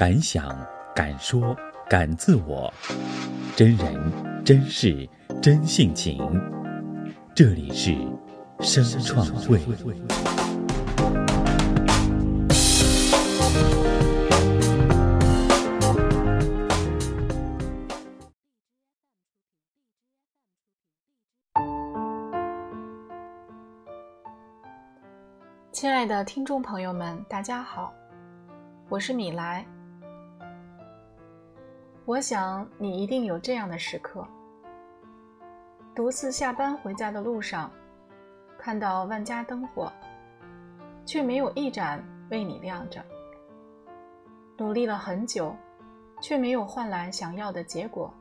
敢想敢说敢自我，真人真事真性情。这里是声创会。亲爱的听众朋友们，大家好，我是米莱。我想你一定有这样的时刻：独自下班回家的路上，看到万家灯火，却没有一盏为你亮着；努力了很久，却没有换来想要的结果，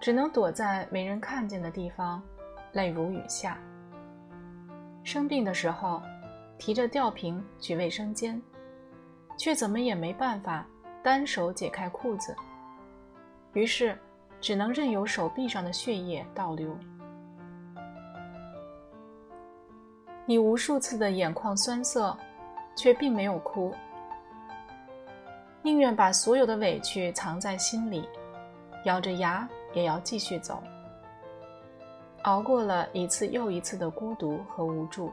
只能躲在没人看见的地方，泪如雨下。生病的时候。提着吊瓶去卫生间，却怎么也没办法单手解开裤子，于是只能任由手臂上的血液倒流。你无数次的眼眶酸涩，却并没有哭，宁愿把所有的委屈藏在心里，咬着牙也要继续走，熬过了一次又一次的孤独和无助。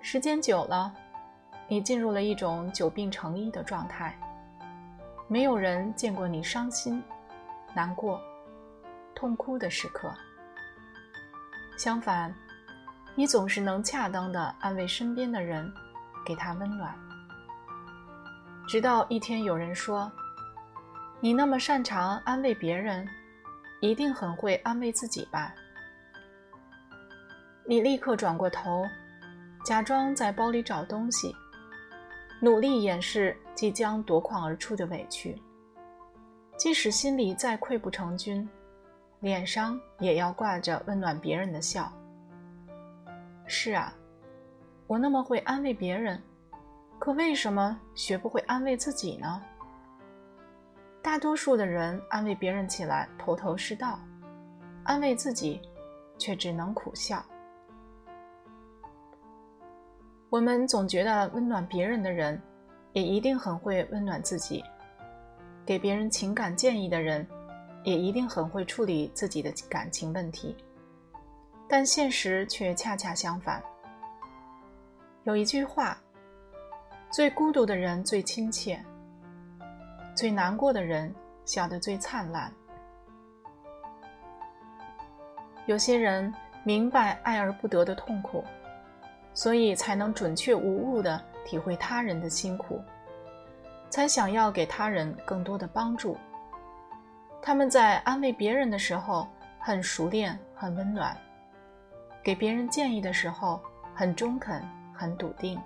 时间久了，你进入了一种久病成医的状态。没有人见过你伤心、难过、痛哭的时刻。相反，你总是能恰当的安慰身边的人，给他温暖。直到一天，有人说：“你那么擅长安慰别人，一定很会安慰自己吧？”你立刻转过头。假装在包里找东西，努力掩饰即将夺眶而出的委屈。即使心里再溃不成军，脸上也要挂着温暖别人的笑。是啊，我那么会安慰别人，可为什么学不会安慰自己呢？大多数的人安慰别人起来头头是道，安慰自己却只能苦笑。我们总觉得温暖别人的人，也一定很会温暖自己；给别人情感建议的人，也一定很会处理自己的感情问题。但现实却恰恰相反。有一句话：“最孤独的人最亲切，最难过的人笑得最灿烂。”有些人明白爱而不得的痛苦。所以才能准确无误地体会他人的辛苦，才想要给他人更多的帮助。他们在安慰别人的时候很熟练、很温暖，给别人建议的时候很中肯、很笃定。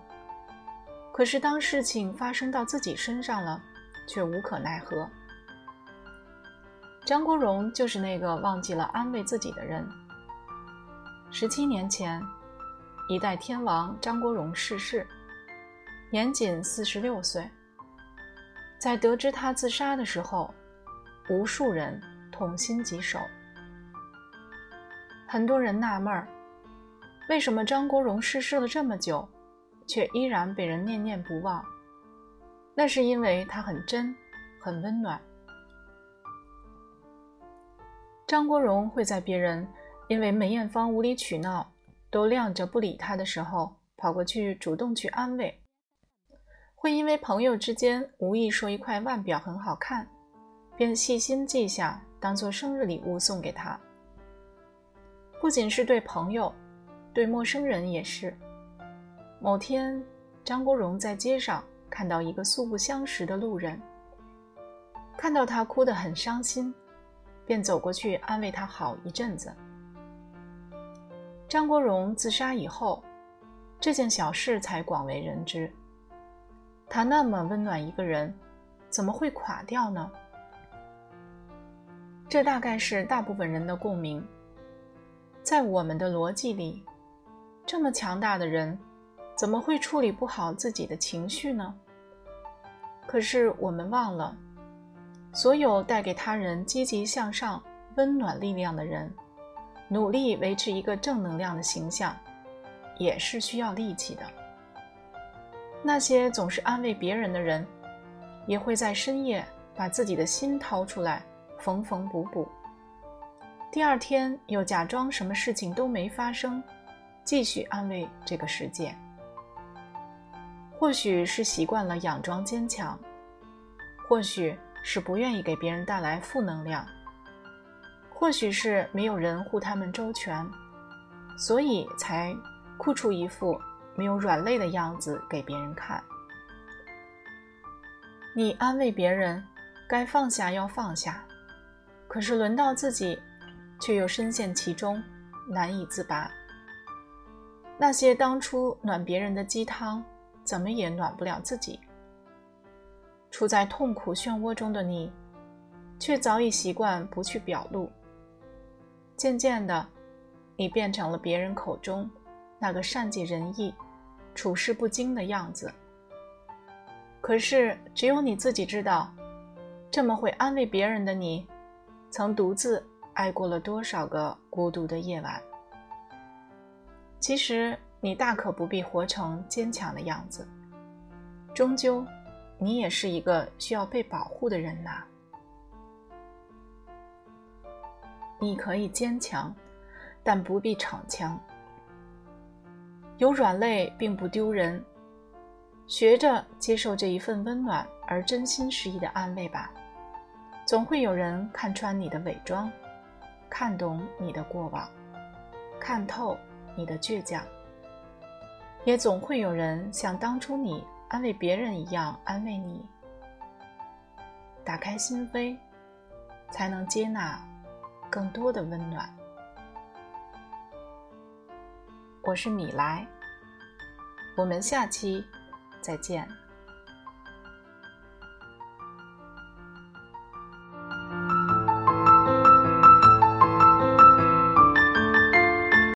可是当事情发生到自己身上了，却无可奈何。张国荣就是那个忘记了安慰自己的人。十七年前。一代天王张国荣逝世，年仅四十六岁。在得知他自杀的时候，无数人痛心疾首。很多人纳闷儿，为什么张国荣逝世了这么久，却依然被人念念不忘？那是因为他很真，很温暖。张国荣会在别人因为梅艳芳无理取闹。都晾着不理他的时候，跑过去主动去安慰；会因为朋友之间无意说一块腕表很好看，便细心记下，当做生日礼物送给他。不仅是对朋友，对陌生人也是。某天，张国荣在街上看到一个素不相识的路人，看到他哭得很伤心，便走过去安慰他好一阵子。张国荣自杀以后，这件小事才广为人知。他那么温暖一个人，怎么会垮掉呢？这大概是大部分人的共鸣。在我们的逻辑里，这么强大的人，怎么会处理不好自己的情绪呢？可是我们忘了，所有带给他人积极向上、温暖力量的人。努力维持一个正能量的形象，也是需要力气的。那些总是安慰别人的人，也会在深夜把自己的心掏出来缝缝补补，第二天又假装什么事情都没发生，继续安慰这个世界。或许是习惯了佯装坚强，或许是不愿意给别人带来负能量，或许是没有人护他们周全，所以才哭出一副没有软肋的样子给别人看。你安慰别人，该放下要放下，可是轮到自己，却又深陷其中，难以自拔。那些当初暖别人的鸡汤，怎么也暖不了自己。处在痛苦漩涡中的你，却早已习惯不去表露。渐渐的，你变成了别人口中那个善解人意、处事不惊的样子。可是，只有你自己知道，这么会安慰别人的你，曾独自挨过了多少个孤独的夜晚。其实，你大可不必活成坚强的样子，终究，你也是一个需要被保护的人呐。你可以坚强，但不必逞强。有软肋并不丢人。学着接受这一份温暖而真心实意的安慰吧，总会有人看穿你的伪装，看懂你的过往，看透你的倔强，也总会有人像当初你安慰别人一样安慰你。打开心扉，才能接纳更多的温暖。我是米莱，我们下期。再见。